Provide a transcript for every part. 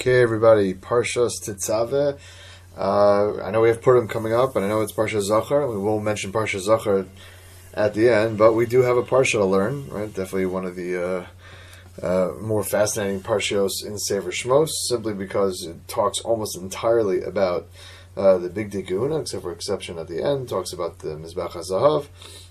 Okay, everybody, Parshas Tetzaveh. Uh, I know we have Purim coming up, and I know it's Parsha Zachar. We will mention Parsha Zachar at the end, but we do have a Parsha to learn, right? Definitely one of the uh, uh, more fascinating Parshios in Sefer Shmos, simply because it talks almost entirely about uh, the Bigdei Kehuna, except for exception at the end, talks about the Mizbach HaZahav,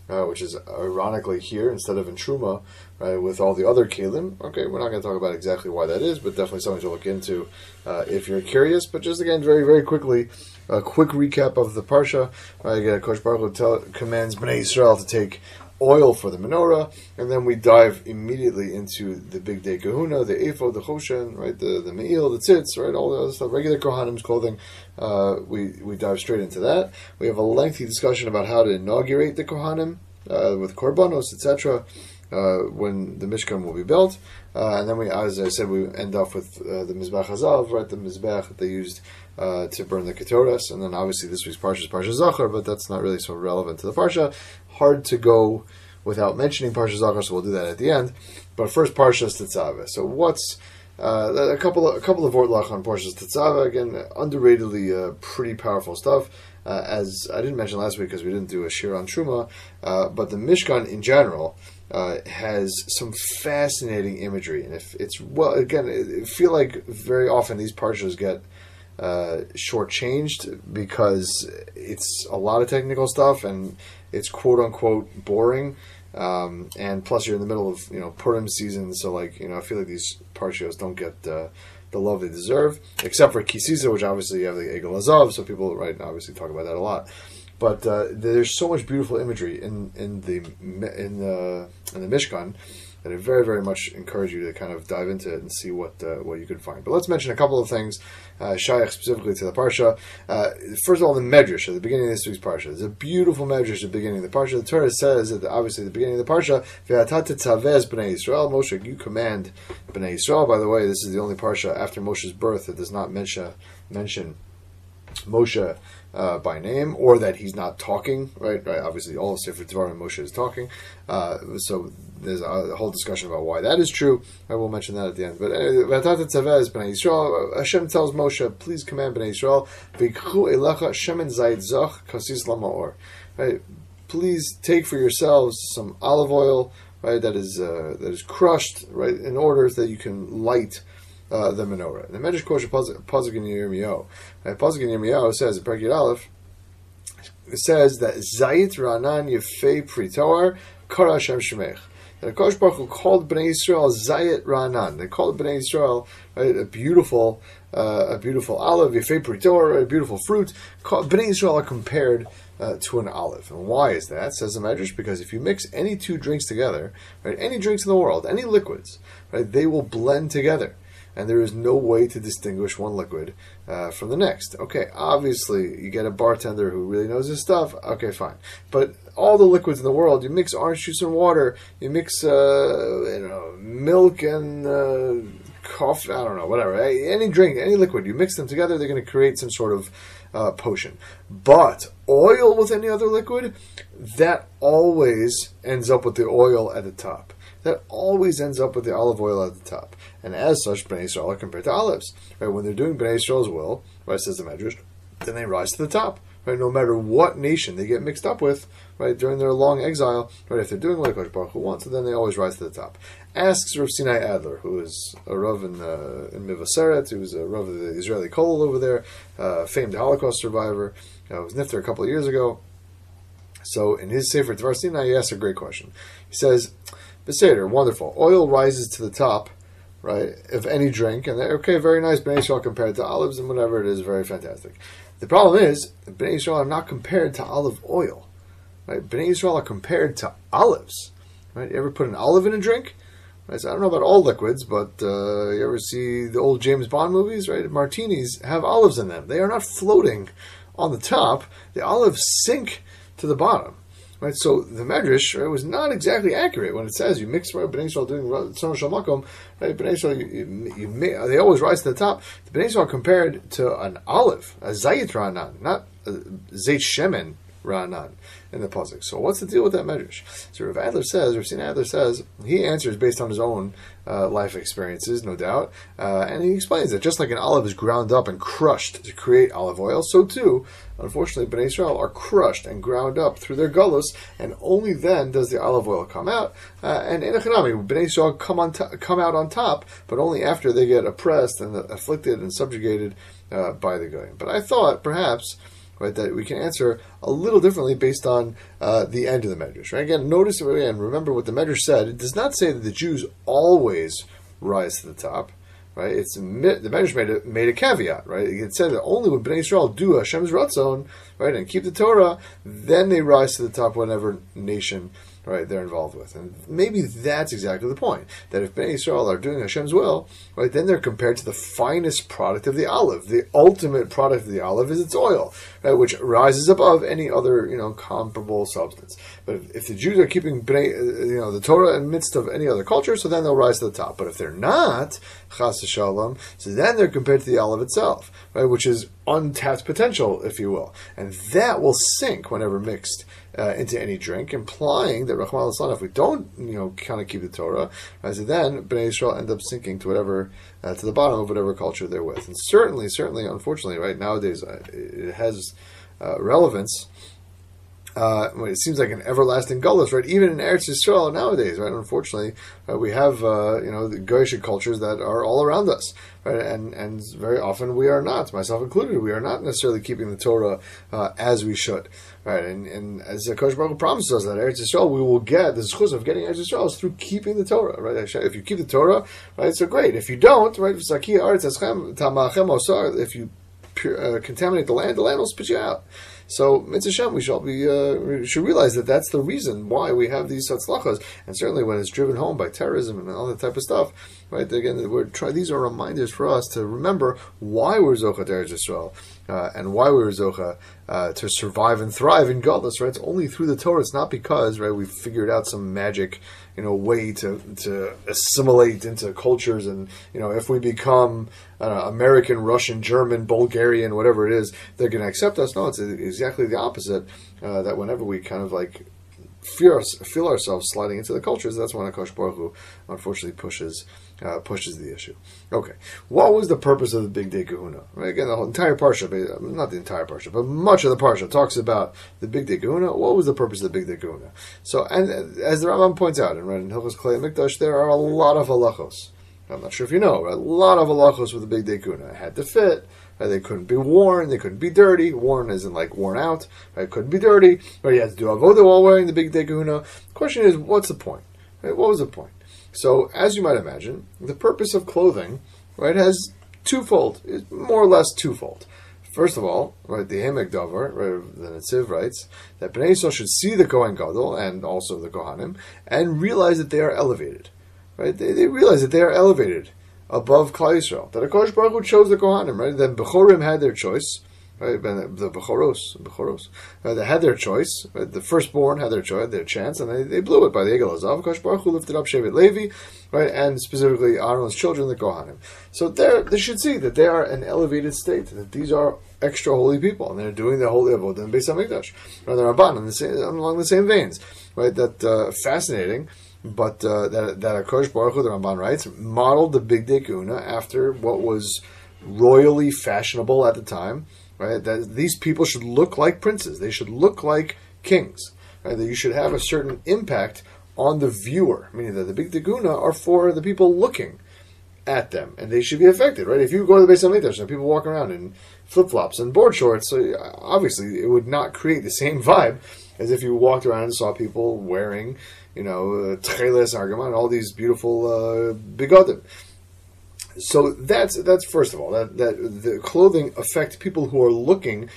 uh, which is ironically here instead of in Truma, right, with all the other Kalim. Okay, we're not going to talk about exactly why that is, but definitely something to look into uh, if you're curious. But just again, very, very quickly, a quick recap of the Parsha. Right, again, Kosh Baruch tell, commands Bnei Israel to take oil for the menorah, and then we dive immediately into the bigdei kehuna, the ephod, the choshen, right, the the me'il, the tzitz, right, all the other stuff, regular kohanim's clothing. Uh, we we dive straight into that. We have a lengthy discussion about how to inaugurate the kohanim uh, with korbanos, etc. Uh, when the Mishkan will be built, uh, and then we, as I said, we end off with uh, the Mizbech Hazav, right? The Mizbech that they used uh, to burn the Ketoras, and then obviously this week's Parsha is Parsha Zachar, but that's not really so relevant to the Parsha. Hard to go without mentioning Parsha Zachar, so we'll do that at the end. But first, Parsha Tetzaveh. So what's uh, a couple of a couple of vortlach on Parshas Tetzaveh again, underratedly uh, pretty powerful stuff. Uh, as I didn't mention last week because we didn't do a shir on Truma, uh, but the Mishkan in general uh, has some fascinating imagery, and if it's well, again, I feel like very often these parshas get uh, shortchanged because it's a lot of technical stuff and it's quote unquote boring. Um, and plus, you're in the middle of you know Purim season, so like you know, I feel like these parshios don't get uh, the love they deserve, except for Ki Sisa, which obviously you have the Egel HaZahav, so people right obviously talk about that a lot. But uh, there's so much beautiful imagery in in the in the in the Mishkan that I very very much encourage you to kind of dive into it and see what uh, what you can find. But let's mention a couple of things, uh, Shaykh specifically to the parsha. Uh, first of all, the Medrash at the beginning of this week's parsha. There's a beautiful Medrash at the beginning of the parsha. The Torah says that obviously at the beginning of the parsha, "Ve'atat b'nei Israel." Moshe, you command b'nei Israel. By the way, this is the only parsha after Moshe's birth that does not mention mention Moshe uh, by name, or that he's not talking. Right, right. Obviously, all of Sefer Devarim Moshe is talking. Uh, so there's a whole discussion about why that is true. I will mention that at the end. But uh, Israel. Hashem tells Moshe, "Please command Bnei Israel, Right, please take for yourselves some olive oil, right? That is uh, that is crushed, right, in order that you can light uh, the menorah. The Medrash Kosher Pasuk in Yirmiyahu. Pasuk says in Perkid Aleph, it says that Zayit Ranan Yefei Pritoar Kara Hashem Shemech. That Kosh Baruch Hu called Bnei Israel Zayit Ranan. They called Bnei Israel right, a beautiful, uh, a beautiful olive, Yefei Pritoar, a beautiful fruit. Bnei Israel are compared uh, to an olive. And why is that? Says the Medrash, because if you mix any two drinks together, right, any drinks in the world, any liquids, right, they will blend together and there is no way to distinguish one liquid uh, from the next. Okay, obviously, you get a bartender who really knows his stuff. Okay, fine. But all the liquids in the world, you mix orange juice and water, you mix uh, you know milk and uh, coffee. I don't know, whatever. Any drink, any liquid, you mix them together, they're going to create some sort of uh, potion. But oil with any other liquid, that always ends up with the oil at the top that always ends up with the olive oil at the top. And as such, Bnei Israel are compared to olives. Right? When they're doing Bnei Israel's will, right, says the Medrash, then they rise to the top. Right? No matter what nation they get mixed up with, right, during their long exile, right, if they're doing what Kosh Baruch Hu wants, then they always rise to the top. Asks Rav Sinai Adler, who is a Rav in, uh, in Mevaseret, who's a Rav of the Israeli Kol over there, uh, famed Holocaust survivor, uh, was nifter a couple of years ago. So in his Sefer Dvar Sinai, he asks a great question. He says, Beseder, wonderful. Oil rises to the top, right, of any drink, and they're, okay, very nice Bnei Israel compared to olives and whatever it is, very fantastic. The problem is, Bnei Israel are not compared to olive oil, right? Bnei Israel are compared to olives, right? You ever put an olive in a drink? Right, so I don't know about all liquids, but uh, you ever see the old James Bond movies, right? Martinis have olives in them. They are not floating on the top. The olives sink to the bottom. Right, so the Medrash right, was not exactly accurate when it says you mix right, Bnei Israel doing Tzon Shamakom, right? Bnei Israel, you, you, you, they always rise to the top. The Bnei Israel compared to an olive, a Zayit Ranan, not a Zayt Shemen, Ra'anan in the pasuk. So what's the deal with that medrash? So Rav Adler says, Rav Sin Adler says, he answers based on his own uh, life experiences, no doubt, uh, and he explains that just like an olive is ground up and crushed to create olive oil, so too, unfortunately, Bnei Israel are crushed and ground up through their gullus, and only then does the olive oil come out. Uh, and in Echanami, Bnei Israel come on to- come out on top, but only after they get oppressed and afflicted and subjugated uh, by the Goyim. But I thought perhaps right? That we can answer a little differently based on uh, the end of the Medrash. Right? Again, notice again, remember what the Medrash said. It does not say that the Jews always rise to the top. Right? It's the Medrash made a, made a caveat. Right? It said that only when Bnei Israel do Hashem's ratzon, right, and keep the Torah, then they rise to the top. Whatever nation right, they're involved with. And maybe that's exactly the point. That if Bnei Israel are doing Hashem's will, right, then they're compared to the finest product of the olive. The ultimate product of the olive is its oil, right, which rises above any other, you know, comparable substance. But if, if the Jews are keeping Bnei, uh, you know, the Torah in the midst of any other culture, so then they'll rise to the top. But if they're not, chas shalom, so then they're compared to the olive itself, right, which is untapped potential, if you will. And that will sink whenever mixed uh, into any drink, implying that Rahman al if we don't, you know, kind of keep the Torah, as then Bnei Israel end up sinking to whatever, uh, to the bottom of whatever culture they're with. And certainly, certainly, unfortunately, right nowadays, uh, it has uh, relevance. Uh, it seems like an everlasting gullus, right? Even in Eretz Yisrael nowadays, right? Unfortunately, uh, we have uh, you know the Goyish cultures that are all around us, right? And and very often we are not, myself included, we are not necessarily keeping the Torah uh, as we should. Right, and, and as the Kosh Baruch promises us that Eretz Yisrael, we will get the zchus of getting Eretz Yisrael is through keeping the Torah. Right, if you keep the Torah, right, so great. If you don't, right, if you uh, contaminate the land, the land will spit you out. So, mitzvah we shall be uh, should realize that that's the reason why we have these satzlachas, and certainly when it's driven home by terrorism and all that type of stuff, right? Again, we're try, these are reminders for us to remember why we're zocha Eretz Yisrael uh, and why we're zocha uh, to survive and thrive in Godless, right? It's only through the Torah. It's not because, right, we've figured out some magic, you know, way to to assimilate into cultures, and you know, if we become uh, American, Russian, German, Bulgarian, whatever it is, they're going to accept us. No, it's exactly the opposite. Uh, that whenever we kind of like feel, feel ourselves sliding into the cultures, that's when Akash Baruch Hu unfortunately pushes uh, pushes the issue. Okay, what was the purpose of the Bigdei Kehuna? Again, the whole entire parsha, not the entire parsha, but much of the parsha talks about the Bigdei Kehuna. What was the purpose of the Bigdei Kehuna? So, and as the Rambam points out, in right, in Hilchos Klei Mikdash, there are a lot of halachos. I'm not sure if you know, a lot of halachos with the Bigdei Kehuna. It had to fit. Right? They couldn't be worn. They couldn't be dirty. Worn isn't like worn out. Right? Couldn't be dirty. Right? You had to do avodah while wearing the Big Day Kahuna. The question is, what's the point? Right? What was the point? So, as you might imagine, the purpose of clothing, right, has twofold, more or less twofold. First of all, right, the Ha'amek Davar, right, the Netziv writes that Bnei Yisrael should see the Kohen Gadol and also the Kohanim and realize that they are elevated. Right, they, they realize that they are elevated above Klal Yisrael. That Akash Baruch Hu chose the Kohanim. Right, then Bechorim had their choice, right? The Bechoros, Bechoros, uh, they had their choice. Right? The firstborn had their choice, their chance, and they, they blew it by the Egel HaZahav. Kosh Baruch Hu lifted up Shevet Levi, right, and specifically Aaron's children, the Kohanim. So there, they should see that they are an elevated state. That these are extra holy people, and they're doing the holy avodah in Beis Hamikdash, or the Ramban, the same, along the same veins, right? That uh, fascinating. But uh, that that Akash Baruch Hu, the Ramban writes, modeled the Big Day Kuna after what was royally fashionable at the time, right? That these people should look like princes. They should look like kings. Right? That you should have a certain impact on the viewer, meaning that the big deguna are for the people looking at them, and they should be affected, right? If you go to the Beis Hamikdash and people walk around in flip flops and board shorts, so obviously it would not create the same vibe as if you walked around and saw people wearing, you know, tcheles argaman, all these beautiful uh, bigodim so that's that's first of all that that the clothing affects people who are looking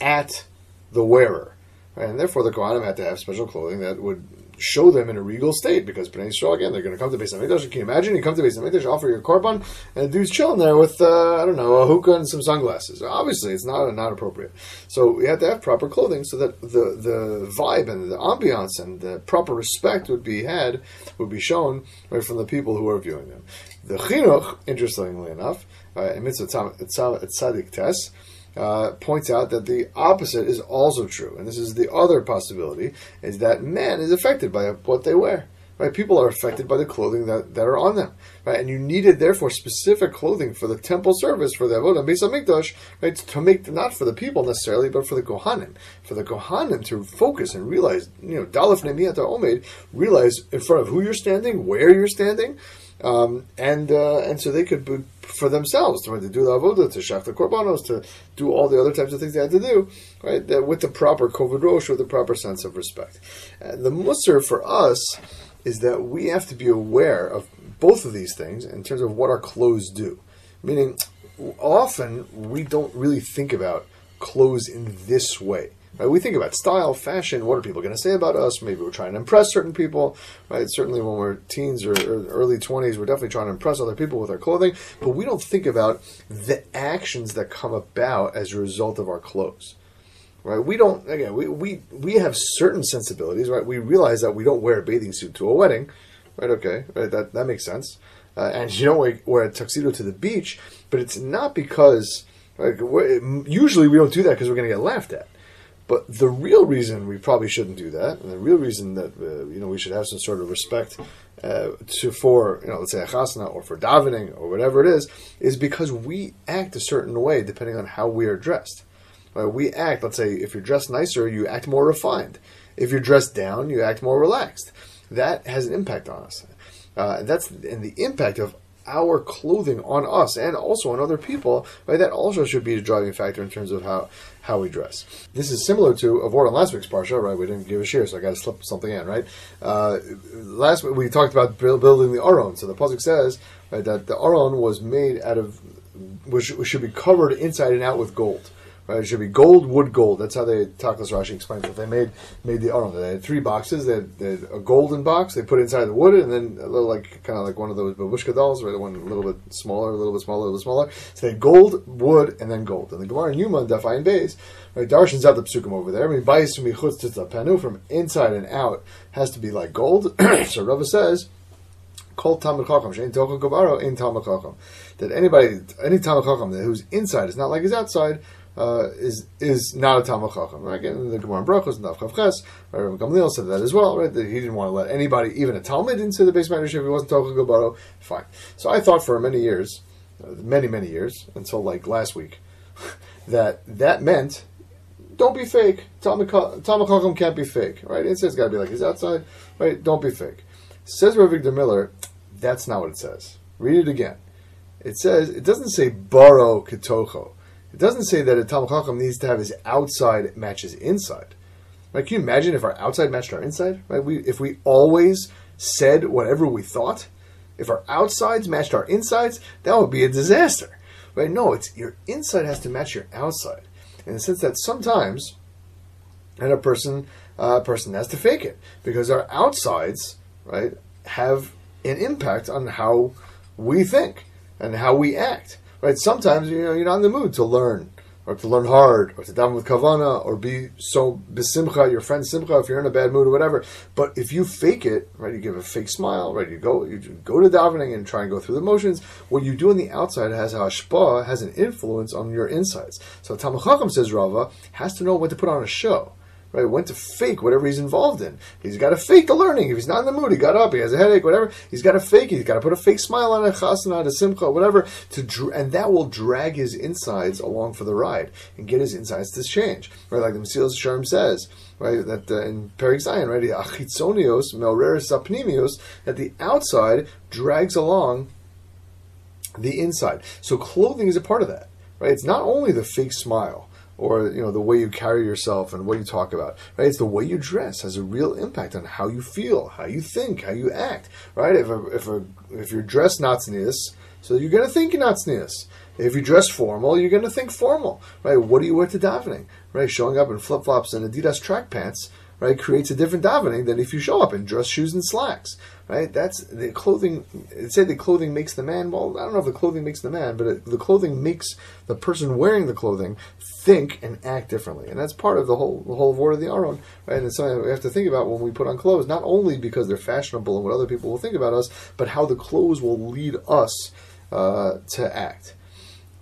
at the wearer, right? and therefore the Kohanim had to have special clothing that would show them in a regal state because Bnei Yisrael again they're going to come to Beis Hamikdash. Can you imagine? You come to Beis Hamikdash, offer your korban, and the dude's chilling there with uh, I don't know a hookah and some sunglasses. Obviously, it's not not appropriate. So we had to have proper clothing so that the the vibe and the ambiance and the proper respect would be had would be shown right from the people who are viewing them. The chinuch, interestingly enough, uh, in mitzvah tzadik tes, uh, points out that the opposite is also true, and this is the other possibility: is that man is affected by what they wear. Right? People are affected by the clothing that, that are on them. Right? And you needed therefore specific clothing for the temple service, for the Avodah Beis Hamikdash, right? To make not for the people necessarily, but for the Kohanim. For the Kohanim to focus and realize, you know, Dalaf Nemiyata Omed, realize in front of who you're standing, where you're standing, um, and uh, and so they could be, for themselves to, to do the avodah, to shach the korbanos, to do all the other types of things they had to do, right? With the proper kovod rosh, with the proper sense of respect. The musr for us is that we have to be aware of both of these things in terms of what our clothes do. Meaning, often we don't really think about clothes in this way. Right? We think about style, fashion. What are people going to say about us? Maybe we're trying to impress certain people. Right? Certainly, when we're teens or, early twenties, we're definitely trying to impress other people with our clothing. But we don't think about the actions that come about as a result of our clothes right? We don't again. We, we we have certain sensibilities, right? We realize that we don't wear a bathing suit to a wedding, right? Okay, right? That that makes sense. Uh, and you don't wear, wear, a tuxedo to the beach, but it's not because like usually we don't do that because we're going to get laughed at. But the real reason we probably shouldn't do that, and the real reason that uh, you know we should have some sort of respect uh, to for you know let's say a chasna or for davening or whatever it is, is because we act a certain way depending on how we are dressed. Uh, we act, let's say, if you're dressed nicer, you act more refined. If you're dressed down, you act more relaxed. That has an impact on us. Uh, that's and the impact of our clothing on us and also on other people. Right, that also should be a driving factor in terms of how how we dress. This is similar to avoid on last week's parsha. Right, we didn't give a share, so I got to slip something in. Right, uh, last week we talked about building the aron. So the pasuk says right, that the aron was made out of which should be covered inside and out with gold. Right? It should be gold, wood, gold. That's how they Taklas Rashi explains it. They made made the Aron. They had three boxes. They had, they had, a golden box. They put inside the wood, and then a little like kind of like one of those babushka dolls, right? The one a little bit smaller, a little bit smaller, a little smaller. So they had gold, wood, and then gold. And the Gemara in Yuma Dafayin Bays, right? Darshan's out the psukim over there. I mean, bias from penu from inside and out has to be like gold. so Rava says. Called Talmud Chacham, Shein Tocha Gabaro in Talmud. That anybody, any Talmud whose inside is not like his outside, uh, is is not a Talmud Chacham. Right? The Gemara Brachos and Chav Ches, Rabbi Gamliel said that as well, right? That he didn't want to let anybody, even a Talmud, into the base matters if he wasn't Tocha Gabaro. Fine. So I thought for many years, uh, many many years, until like last week, that that meant don't be fake. Talmud Chacham can't be fake, right? It says got to be like his outside, right? Don't be fake. Says Rav Victor Miller, that's not what it says. Read it again. It says it doesn't say baro ketocho. It doesn't say that a Talmud needs to have his outside matches inside. Right? Can you imagine if our outside matched our inside? Right? We, if we always said whatever we thought, if our outsides matched our insides, that would be a disaster. Right? No, it's your inside has to match your outside. In the sense that sometimes, and a person, uh, person has to fake it because our outsides, right, have an impact on how we think and how we act right? Sometimes you know you're not in the mood to learn or to learn hard or to daven with kavana or be so besimcha your friend simcha if you're in a bad mood or whatever. But if you fake it, right, you give a fake smile, right? You go you go to davening and try and go through the motions. What you do on the outside has a hashpa, has an influence on your insides. So Talmud Chacham says Rava has to know when to put on a show right? Went to fake whatever he's involved in. He's got to fake the learning. If he's not in the mood, he got up, he has a headache, whatever. He's got to fake. He's got to put a fake smile on a chasana, a simcha, whatever, to dr- and that will drag his insides along for the ride and get his insides to change, right? Like the Mesilas Yesharim says, right? That uh, in Perik Zion, right? Achitzonios melreris apnimios, that the outside drags along the inside. So clothing is a part of that, right? It's not only the fake smile or you know the way you carry yourself and what you talk about right? It's the way you dress has a real impact on how you feel how you think how you act right? If a, if a, if you're dressed not natsnius so you're going to think you're not natsnius if you dress formal you're going to think formal right? What do you wear to davening right? Showing up in flip-flops and adidas track pants right, creates a different davening than if you show up in dress shoes and slacks, right? That's the clothing. It said the clothing makes the man. Well, I don't know if the clothing makes the man, but it, the clothing makes the person wearing the clothing think and act differently, and that's part of the whole the whole word of the Aron, right? And it's something we have to think about when we put on clothes, not only because they're fashionable and what other people will think about us, but how the clothes will lead us uh, to act.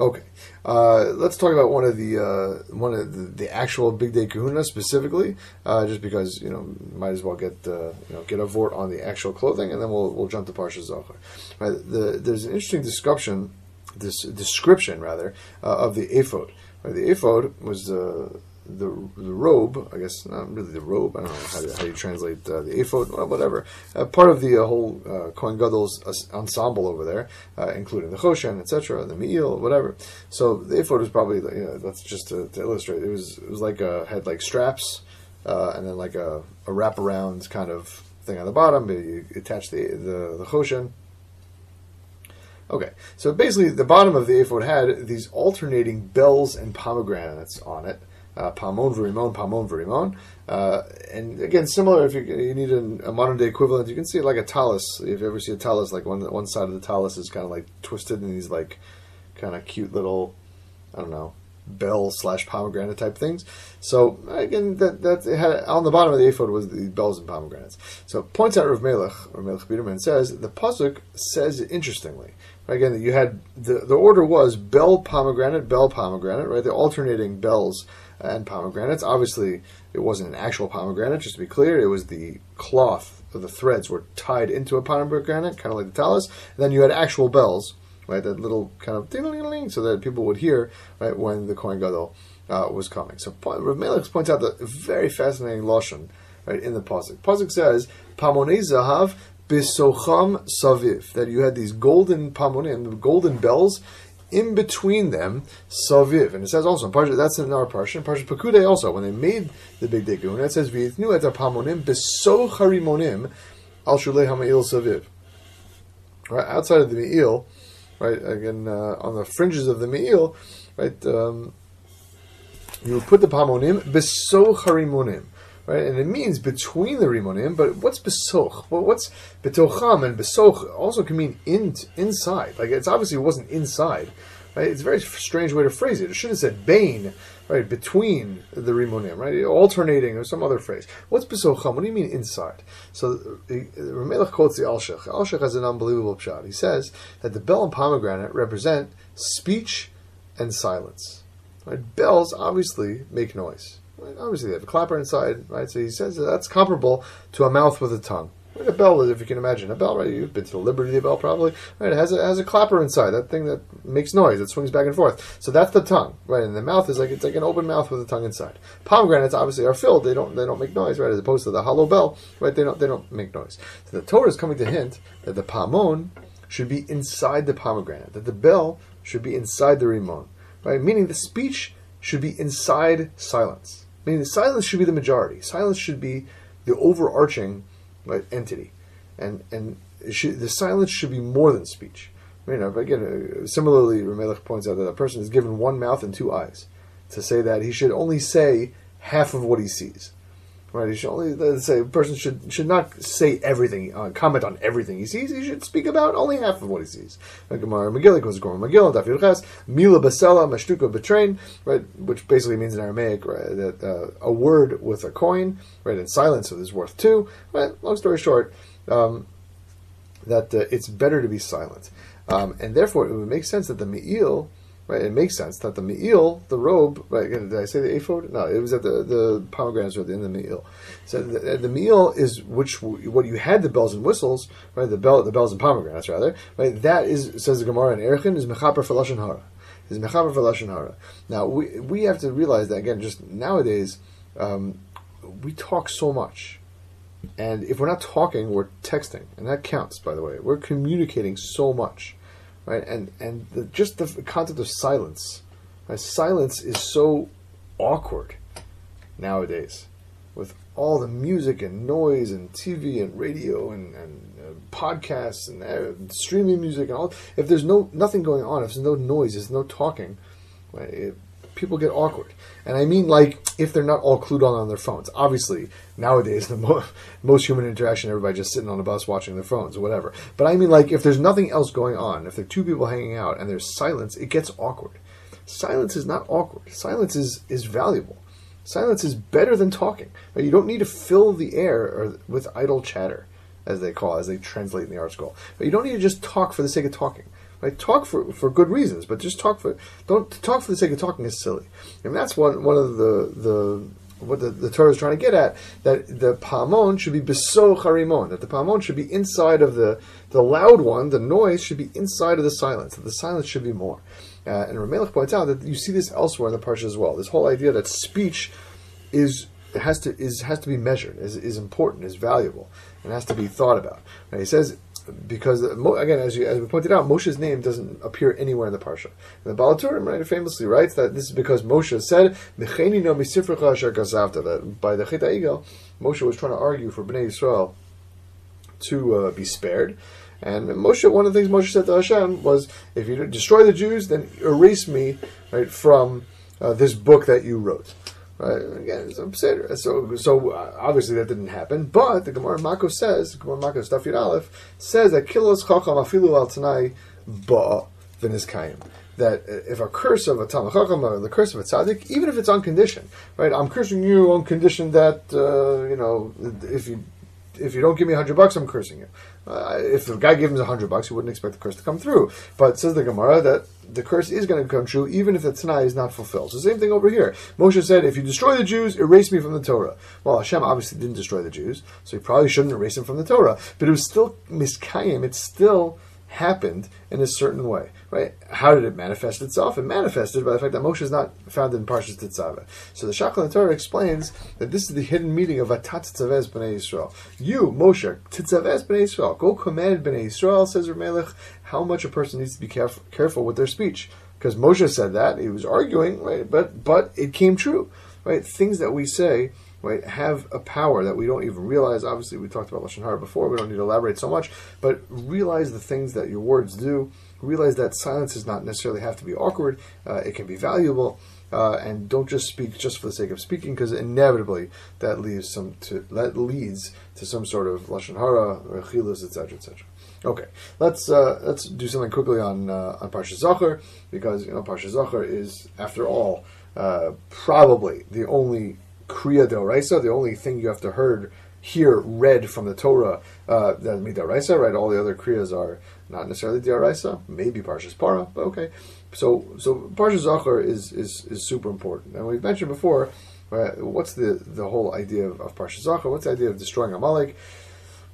Okay, uh, let's talk about one of the uh, one of the, the, actual bigdei Kehuna specifically, uh, just because you know might as well get uh, you know get a vort on the actual clothing, and then we'll we'll jump to Parsha Zachar. Right, the, there's an interesting description, this description rather uh, of the ephod. Right, the ephod was uh, the the robe, I guess not really the robe. I don't know how, how you translate uh, the ephod, well, whatever. Uh, part of the uh, whole uh, Kohen Gadol's ensemble over there, uh, including the choshen, etc., the me'il, whatever. So the ephod was probably, you know, that's just to, to, illustrate. It was it was like a, had like straps uh, and then like a, a wraparound kind of thing on the bottom. You attach the the, the choshen. Okay, so basically, the bottom of the ephod had these alternating bells and pomegranates on it uh, Verimon, Palmon Verimon. Uh, and again, similar, if you, you need a, a, modern day equivalent, you can see it like a talus. If you ever see a talus, like one, one side of the talus is kind of like twisted in these like kind of cute little, I don't know, bell slash pomegranate type things. So again, that that had on the bottom of the ephod was the bells and pomegranates. So points out Rav Melech, Rav Melech Biederman says the pasuk says interestingly. Again, you had the the order was bell pomegranate, bell pomegranate, right? The alternating bells and pomegranates. Obviously, it wasn't an actual pomegranate, just to be clear. It was the cloth the threads were tied into a pomegranate, kind of like the talus. And then you had actual bells, right? That little kind of ding, ding, ding, so that people would hear, right, when the Kohen Gadol uh, was coming. So Rav Melech points out the very fascinating lashon, right, in the pasuk. Pasuk says, "Pamonei zahav bisocham saviv," that you had these golden pamonim, the golden bells in between them, Saviv. And it says also, in Parsha, that's in our Parsha, in Parsha Pekude also, when they made the big Degun, it says, V'yitnu et pamonim beso harimonim al shulei ha'me'il Saviv. Right, outside of the Me'il, right, again, uh, on the fringes of the Me'il, right, um, you would put the pamonim beso harimonim right? And it means between the rimonim. But what's besoch? Well, what's betocham and besoch also can mean in inside. Like it's obviously it wasn't inside. Right? It's a very strange way to phrase it. It should have said bain, right, between the rimonim, right, alternating or some other phrase. What's besocham? What do you mean inside? So uh, uh, Ramelech quotes the Alshich. Alshich has an unbelievable shot. He says that the bell and pomegranate represent speech and silence. Right? Bells obviously make noise. Obviously, they have a clapper inside, right? So he says that that's comparable to a mouth with a tongue. A bell, is, if you can imagine a bell, right? You've been to the Liberty Bell probably, right? It has a, has a clapper inside, that thing that makes noise, that swings back and forth. So that's the tongue, right? And the mouth is like it's like an open mouth with a tongue inside. Pomegranates obviously are filled; they don't they don't make noise, right? As opposed to the hollow bell, right? They don't they don't make noise. So the Torah is coming to hint that the palmon should be inside the pomegranate, that the bell should be inside the rimon, right? Meaning the speech should be inside silence. I mean, silence should be the majority. Silence should be the overarching right, entity, and and should, the silence should be more than speech. You know, again, uh, similarly, Ramelech points out that a person is given one mouth and two eyes to say that he should only say half of what he sees. Right, he should only let's say a person should should not say everything, uh, comment on everything he sees. He should speak about only half of what he sees. Gemara Megillah Megillah, Daf Yudches, Mila Basela Mashtuka Betrain, right, which basically means in Aramaic right, that uh, a word with a coin, right, in silence is worth two. Right, long story short, um, that uh, it's better to be silent, um, and therefore it would make sense that the Me'il Right, it makes sense that the me'il, the robe, right? Did I say the ephod? No, it was at the the pomegranates were in the me'il. So the, the me'il is which what you had the bells and whistles, right? The bell, the bells and pomegranates, rather, right? That is says the Gemara in Erchin is mechaper for lashon hara. Is mechaper for lashon hara. Now we we have to realize that again. Just nowadays, um, we talk so much. And if we're not talking, we're texting, and that counts. By the way, we're communicating so much right? And and the, just the concept of silence, right? silence is so awkward nowadays, with all the music and noise and TV and radio and, and uh, podcasts and uh, streaming music and all. If there's no nothing going on, if there's no noise, there's no talking, right? It, people get awkward. And I mean, like, if they're not all clued on on their phones. Obviously, nowadays, the mo- most human interaction, everybody just sitting on a bus watching their phones or whatever. But I mean, like, if there's nothing else going on, if there are two people hanging out and there's silence, it gets awkward. Silence is not awkward. Silence is, is valuable. Silence is better than talking. You don't need to fill the air with idle chatter, as they call it, as they translate in the ArtScroll. But you don't need to just talk for the sake of talking. Right? Talk for, for good reasons, but just talk for don't talk for the sake of talking is silly. And that's one one of the the what the, the Torah is trying to get at that the pamon should be beso harimon that the pamon should be inside of the the loud one, the noise should be inside of the silence. That the silence should be more. Uh, and Ramelech points out that you see this elsewhere in the parsha as well. This whole idea that speech is has to is has to be measured, is, is important, is valuable, and has to be thought about. Right? He says because again, as, you, as we pointed out, Moshe's name doesn't appear anywhere in the parsha. And the Baal HaTurim right, famously writes that this is because Moshe said, no misifrecha asher gazavta." That by the Chet Egel, Moshe was trying to argue for Bnei Yisrael to uh, be spared. And Moshe, one of the things Moshe said to Hashem was, "If you destroy the Jews, then erase me right from uh, this book that you wrote." Right? Again, it's upset. So, so uh, obviously that didn't happen. But the Gemara Mako says, Gemara Mako Stafir Aleph says that kilos chacham afilu al tanai ba v'nizkayim. That if a curse of a Talmud or the curse of a tzaddik, even if it's on condition, right? I'm cursing you on condition that uh, you know if you if you don't give me a hundred bucks, I'm cursing you. Uh, if the guy gives him a hundred bucks, he wouldn't expect the curse to come through. But says the Gemara that the curse is going to come true even if the Tanai is not fulfilled. So same thing over here. Moshe said, if you destroy the Jews, erase me from the Torah. Well, Hashem obviously didn't destroy the Jews, so he probably shouldn't erase them from the Torah. But it was still miskayim. It's still happened in a certain way. Right? How did it manifest itself? It manifested by the fact that Moshe is not found in Parshas Tetzaveh. So the Shachal Torah explains that this is the hidden meaning of Atat Tzavez B'nai Yisrael. You, Moshe, Tzavez B'nai Yisrael, go command B'nai Yisrael, says Ramelech, how much a person needs to be careful, careful with their speech. Because Moshe said that, he was arguing, right? But, but it came true. Right? Things that we say right, have a power that we don't even realize. Obviously, we talked about Lashon Hara before, we don't need to elaborate so much, but realize the things that your words do. Realize that silence does not necessarily have to be awkward, uh, it can be valuable. Uh, and don't just speak just for the sake of speaking, because inevitably that leads some to that leads to some sort of lashon hara, rechilus, etc., etc. Okay, let's uh, let's do something quickly on uh, on Parsha Zachor because you know Parsha Zachor is, after all, uh, probably the only kriya Raisa, the only thing you have to heard hear read from the Torah uh, that midaraisa, right? All the other kriyas are not necessarily daraisa, maybe parshas para, but okay. So so parshas Zachar is, is is super important, and we've mentioned before. Uh, what's the the whole idea of, of parshas Zachar? What's the idea of destroying Amalek?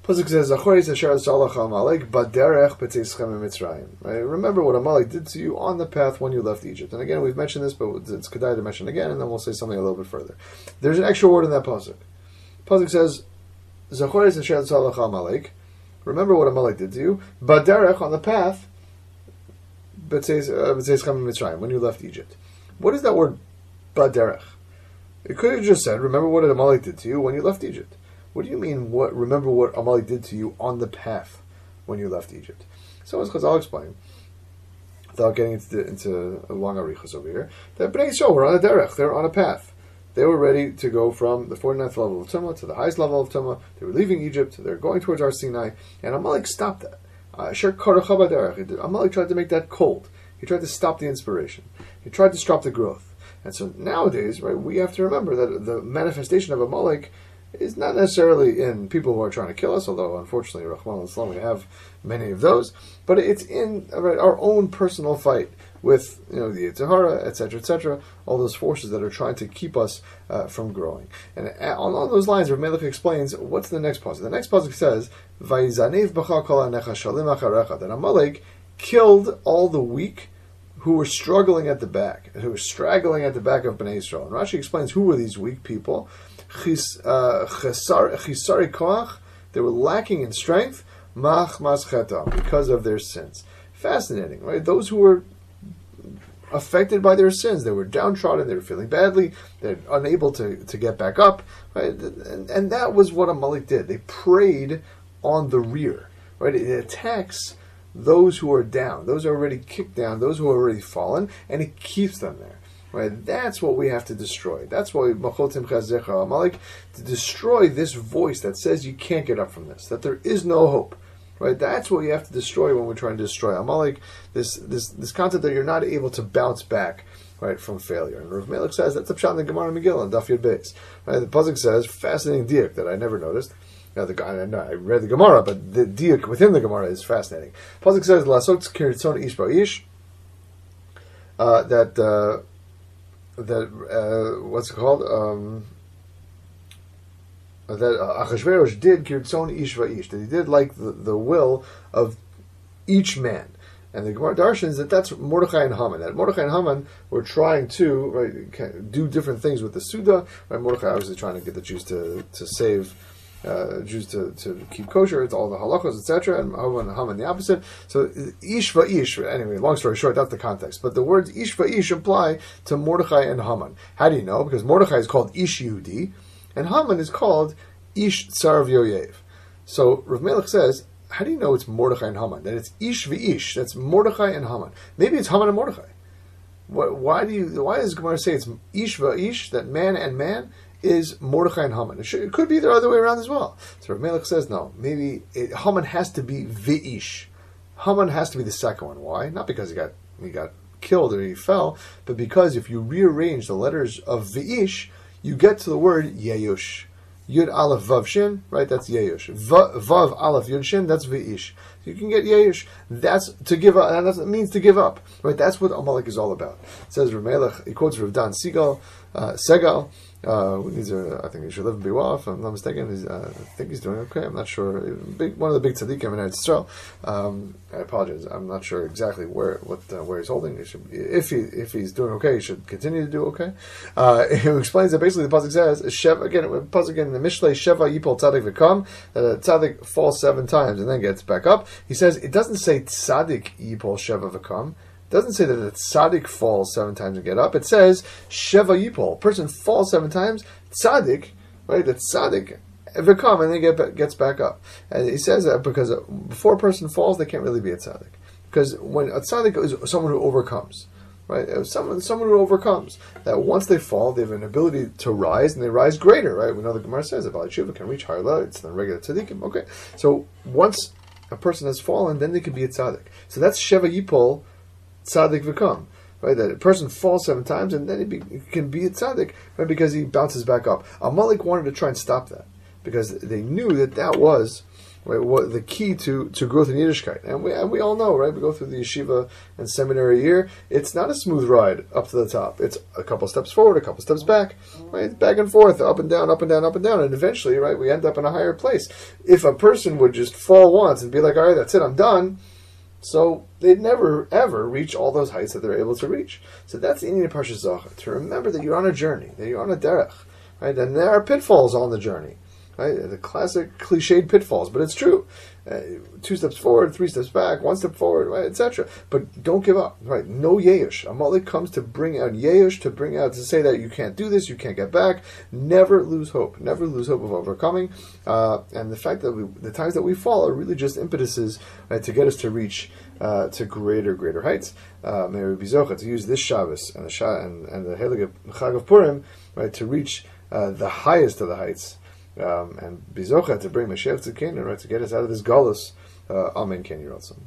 Pasuk says, "Zachoris asher salach Amalek baderech b'teischem Mitzrayim." Right? Remember what Amalek did to you on the path when you left Egypt. And again, we've mentioned this, but it's kedai to mention again, and then we'll say something a little bit further. There's an extra word in that pasuk. Pasuk says, "Zachoris asher salach Amalek." Remember what Amalek did to you, baderech on the path b'teischem uh, Mitzrayim when you left Egypt. What is that word baderech? It could have just said, "Remember what Amalek did to you when you left Egypt." What do you mean? What remember what Amalek did to you on the path when you left Egypt? So as Chazal explain, without getting into, the, into a long arichas over here, that Bnei Yisrael were on a derech. They were on a path. They were ready to go from the 49th level of Tumah to the highest level of Tumah. They were leaving Egypt. They're going towards Har Sinai, and Amalek stopped that. Uh, Amalek tried to make that cold. He tried to stop the inspiration. He tried to stop the growth. And so nowadays, right, we have to remember that the manifestation of Amalek is not necessarily in people who are trying to kill us, although unfortunately, Rahman Islam, we have many of those, but it's in our own personal fight with you know the Yitzhara, etc., etc., all those forces that are trying to keep us uh, from growing. And along those lines, Rav Melech explains what's the next pasuk. The next pasuk says, "Vayizanev b'cha shalim acharecha." That Amalek killed all the weak who were struggling at the back, who were straggling at the back of Bnei Israel. And Rashi explains who were these weak people. Uh, chisari koach, they were lacking in strength, mach because of their sins. Fascinating, right? Those who were affected by their sins, they were downtrodden, they were feeling badly, they're unable to, to get back up, right? And, and that was what Amalek did. They preyed on the rear, right? It attacks those who are down, those who are already kicked down, those who are already fallen, and it keeps them there. Right? That's what we have to destroy. That's why Machotim Chazecha Amalek to destroy this voice that says you can't get up from this, that there is no hope. Right? That's what you have to destroy when we're trying to destroy Amalek. This this this concept that you're not able to bounce back right from failure. And Rav Melech says that's a pshat in the Gemara Megillah and Daf Yud Beis. Right? The Pasuk says fascinating diak that I never noticed. Now the I, I read the Gemara, but the diuk within the Gemara is fascinating. Pasuk says lasot kiritzon ish ish. Uh, that uh, that uh, what's it called? Um, that Achashverosh did kiritzon ish ish. That he did like the, the will of each man. And the Gemara darshans that that's Mordechai and Haman. That Mordechai and Haman were trying to right, do different things with the Suda. Right? Mordechai obviously trying to get the Jews to, to save uh, Jews to, to keep kosher. It's all the halachos, etc. And Haman and Haman the opposite. So ish ish. Anyway, long story short, that's the context. But the words ish ish apply to Mordechai and Haman. How do you know? Because Mordechai is called ish Yudi, and Haman is called ish Tsar Yoyev. So Rav Melech says how do you know it's Mordechai and Haman? That it's Ish v'ish. That's Mordechai and Haman. Maybe it's Haman and Mordechai. Why do you? Why does Gemara say it's Ish v'ish? That man and man is Mordechai and Haman. It, should, it could be the other way around as well. So Rav Melech says no. Maybe it, Haman has to be v'ish. Haman has to be the second one. Why? Not because he got he got killed or he fell, but because if you rearrange the letters of v'ish, you get to the word Yeyush. Yud Aleph Vav Shin, right? That's Yeyush. Vav Aleph Yud Shin, that's V'ish. You can get Yeyush. That's to give up. That means to give up, right? That's what Amalek is all about. It says Ramelech. He quotes Rav Dan Segal, uh, Segal. Uh, I think he should live and be well. If I'm not mistaken, he's, uh, I think he's doing okay. I'm not sure. Big, one of the big tzaddikim in Israel. Um, I apologize. I'm not sure exactly where what uh, where he's holding. He should, if he if he's doing okay, he should continue to do okay. Uh, he explains that basically the pasuk says Sheva again. Pasuk again in the Mishlei Sheva Yipol Tzadik V'Kam that a Tzadik falls seven times and then gets back up. He says it doesn't say Tzadik Yipol Sheva V'Kam doesn't say that the tzaddik falls seven times and get up. It says sheva yipol. Person falls seven times. Tzaddik, right? The tzaddik come and then get, gets back up. And he says that because before a person falls, they can't really be a tzaddik. Because when a tzaddik is someone who overcomes, right? Uh, someone, someone who overcomes. That once they fall, they have an ability to rise, and they rise greater, right? We know the Gemara says about Shiva can reach higher levels than regular tzaddikim. Okay, so once a person has fallen, then they can be a tzaddik. So that's sheva yipol tzaddik v'kam. Right, that a person falls seven times and then he, be, he can be a tzaddik right, because he bounces back up. Amalek wanted to try and stop that because they knew that that was right, what the key to, to growth in Yiddishkeit. And we, and we all know, right? We go through the yeshiva and seminary year. It's not a smooth ride up to the top. It's a couple steps forward, a couple steps back, right? Back and forth, up and down, up and down, up and down. And eventually, right, we end up in a higher place. If a person would just fall once and be like, all right, that's it, I'm done so they'd never ever reach all those heights that they're able to reach. So that's the Indian Parsha Zachar, to remember that you're on a journey, that you're on a derech, right? And there are pitfalls on the journey, right? The classic cliched pitfalls, but it's true. Uh, two steps forward, three steps back, one step forward, right, etc. But don't give up, right? No yeush. Amalek comes to bring out yeush, to bring out to say that you can't do this, you can't get back. Never lose hope. Never lose hope of overcoming. Uh, and the fact that we, the times that we fall are really just impetuses right, to get us to reach uh, to greater, greater heights. Uh, may be zocha to use this Shabbos and the Shah and, and the Chag of Purim, right, to reach uh, the highest of the heights um, and bizocha to bring Mashiach to Canaan, right, to get us out of this galus. Uh, Amen. Ken Yiratzim.